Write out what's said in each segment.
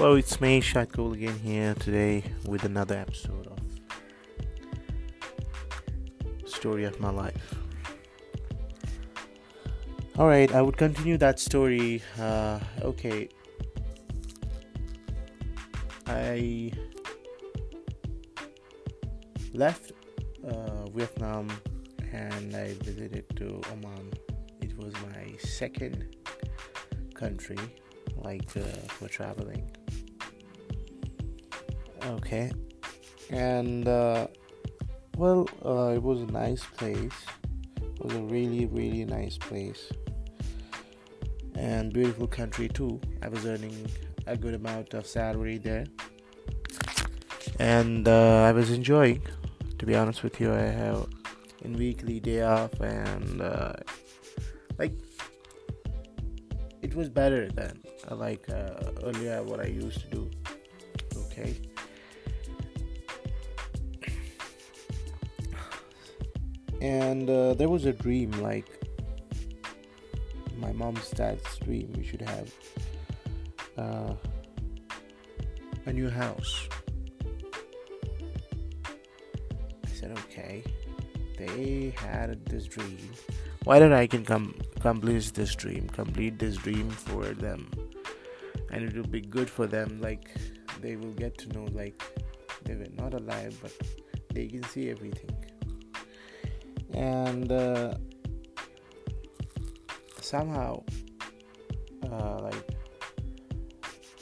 Hello, it's me, Shadkul again here today with another episode of Story of My Life. Alright, I would continue that story. Uh, okay. I left uh, Vietnam and I visited to Oman. It was my second country like uh, for traveling okay. And uh, well uh, it was a nice place. It was a really really nice place. And beautiful country too. I was earning a good amount of salary there. And uh, i was enjoying to be honest with you. I have in weekly day off and uh, like it was better than uh, like uh, earlier what i used to do. Okay and uh, there was a dream like my mom's dad's dream we should have uh, a new house. I said okay. They had this dream. Why don't i can come complete this dream complete this dream for them? And it will be good for them like they will get to know like they were not alive but they can see everything and uh, somehow uh, like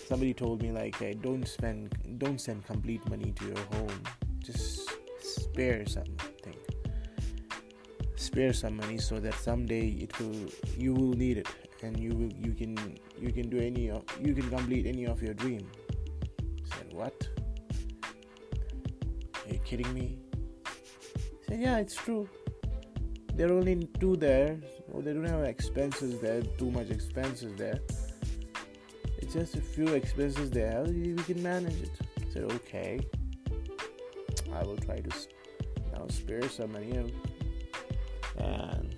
somebody told me like hey, don't spend don't send complete money to your home. Just spare something. Spare some money so that someday it will you will need it. And you will you can you can do any of you can complete any of your dream. I said what? Are you kidding me? I said yeah it's true there are only two there. Well, they don't have expenses there, too much expenses there. It's just a few expenses there. We can manage it. I said, okay. I will try to now spare some money and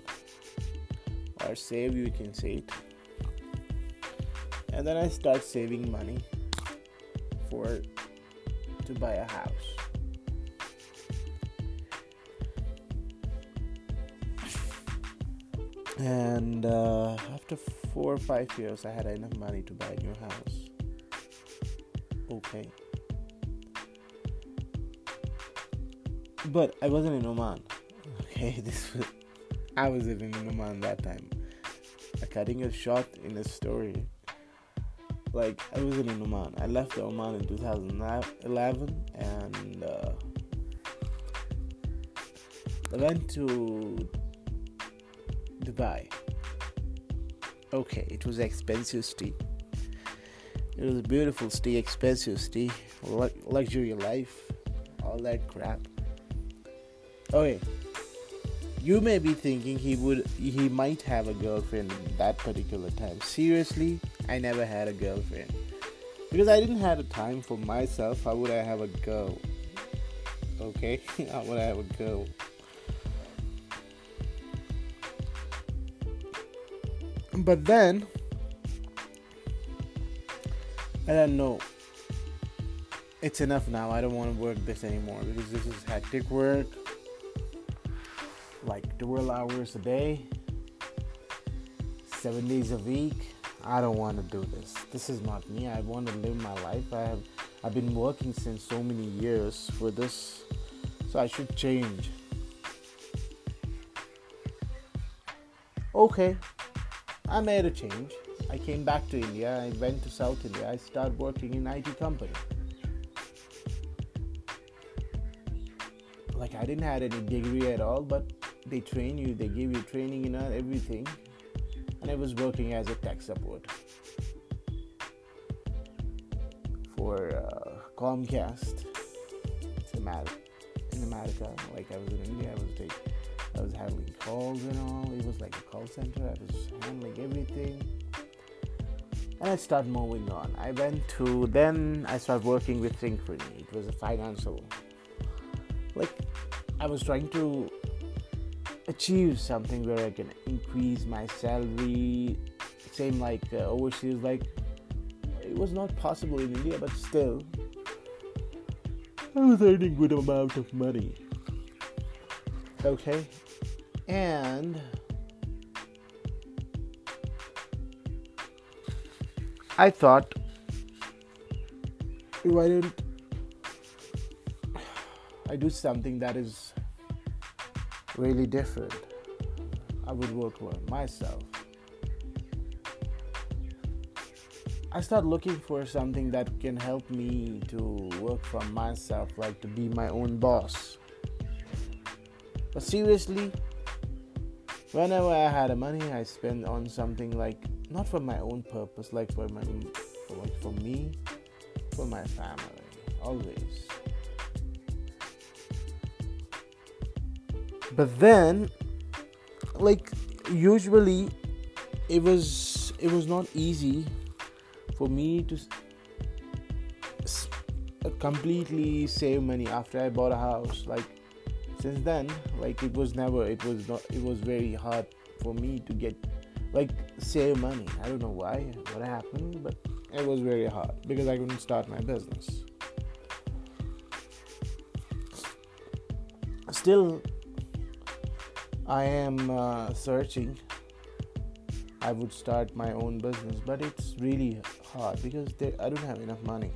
or save. You can say it. And then I start saving money for to buy a house. And uh, after four or five years i had enough money to buy a new house. Okay. But i wasn't in oman. Okay this was i was living in oman that time. Like cutting it shot in the story. Like i wasn't in oman. I left oman in 2011 and uh, i went to Dubai. Okay, it was expensive stay. It was a beautiful stay, expensive stay, luxury life, all that crap. Okay, you may be thinking he would, he might have a girlfriend that particular time. Seriously, I never had a girlfriend because I didn't have a time for myself. How would I have a girl? Okay, how would I have a girl? But then I don't know. It's enough now. I don't want to work this anymore because this is hectic work. Like 12 hours a day, seven days a week. I don't want to do this. This is not me. I want to live my life. I have I've been working since so many years for this. So I should change. Okay, I made a change. I came back to India. I went to South India. I started working in IT company. Like I didn't have any degree at all, but they train you. They give you training in everything, and I was working as a tech support for uh, Comcast. It's. In America, like I was in India, I was taking I was handling calls and all. It was like a call center. I was handling everything. And I started moving on. I went to then I started working with Synchrony. It was a financial like I was trying to achieve something where I can increase my salary. Same like uh, overseas, like it was not possible in India, but still, I was earning good amount of money. Okay, and I thought, why don't I do something that is really different? I would work for myself. I start looking for something that can help me to work for myself, like to be my own boss. But seriously, whenever I had money, I spend on something like not for my own purpose, like for my, for, for me, for my family, always. But then, like usually, it was it was not easy for me to completely save money after I bought a house. Like since then, like it was never, it was not, it was very hard for me to get like save money. I don't know why, what happened, but it was very hard because I couldn't start my business. Still, I am uh, searching. I would start my own business, but it's really hard because I don't have enough money.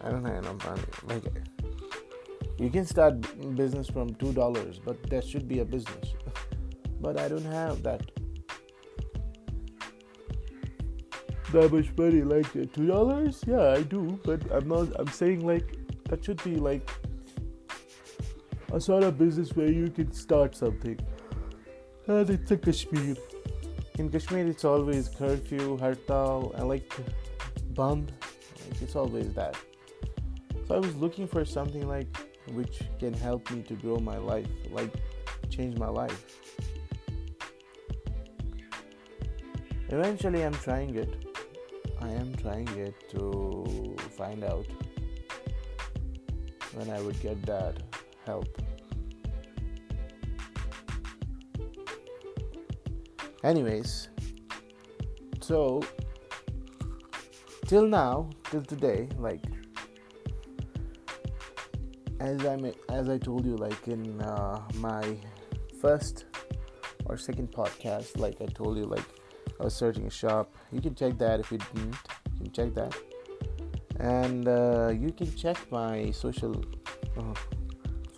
I don't have enough money. Like you can start business from two dollars, but that should be a business. but I don't have that that much money. Like uh, two dollars? Yeah, I do, but I'm not. I'm saying like that should be like a sort of business where you can start something. And it's a Kashmir in Kashmir it's always curfew, hartal, and like. Like, it's always that. So I was looking for something like which can help me to grow my life, like change my life. Eventually, I'm trying it. I am trying it to find out when I would get that help. anyways so till now till today like as i as i told you like in uh, my first or second podcast like i told you like i was searching a shop. You can check that if you didn't. You can check that. And uh, you can check my social uh,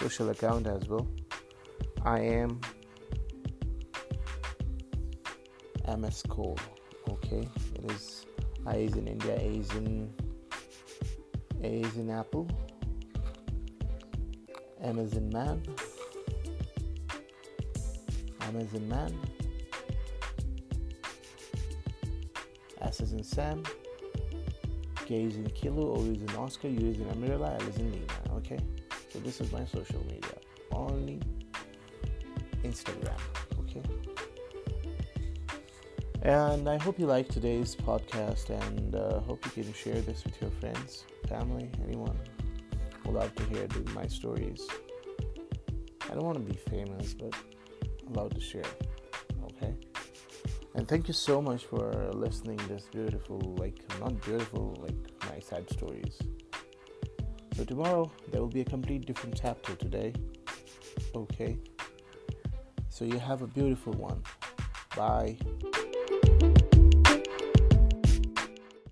social account as well. I am MS Koul. Okay, it is I is in India, A is in A is in Apple, In man, in man, S is in Sam, K is in Kilo, O is in Oscar, U is in Amirala, L is in Lima. Okay, so this is my social media, only Instagram. Okay. And I hope you like today's podcast and uh, hope you can share this with your friends, family, anyone love to hear my stories. I don't want to be famous, but love to share. Okay? And thank you so much for listening this beautiful, like not beautiful, like my sad stories. So tomorrow there will be a complete different chapter today. Okay? So you have a beautiful one. Bye.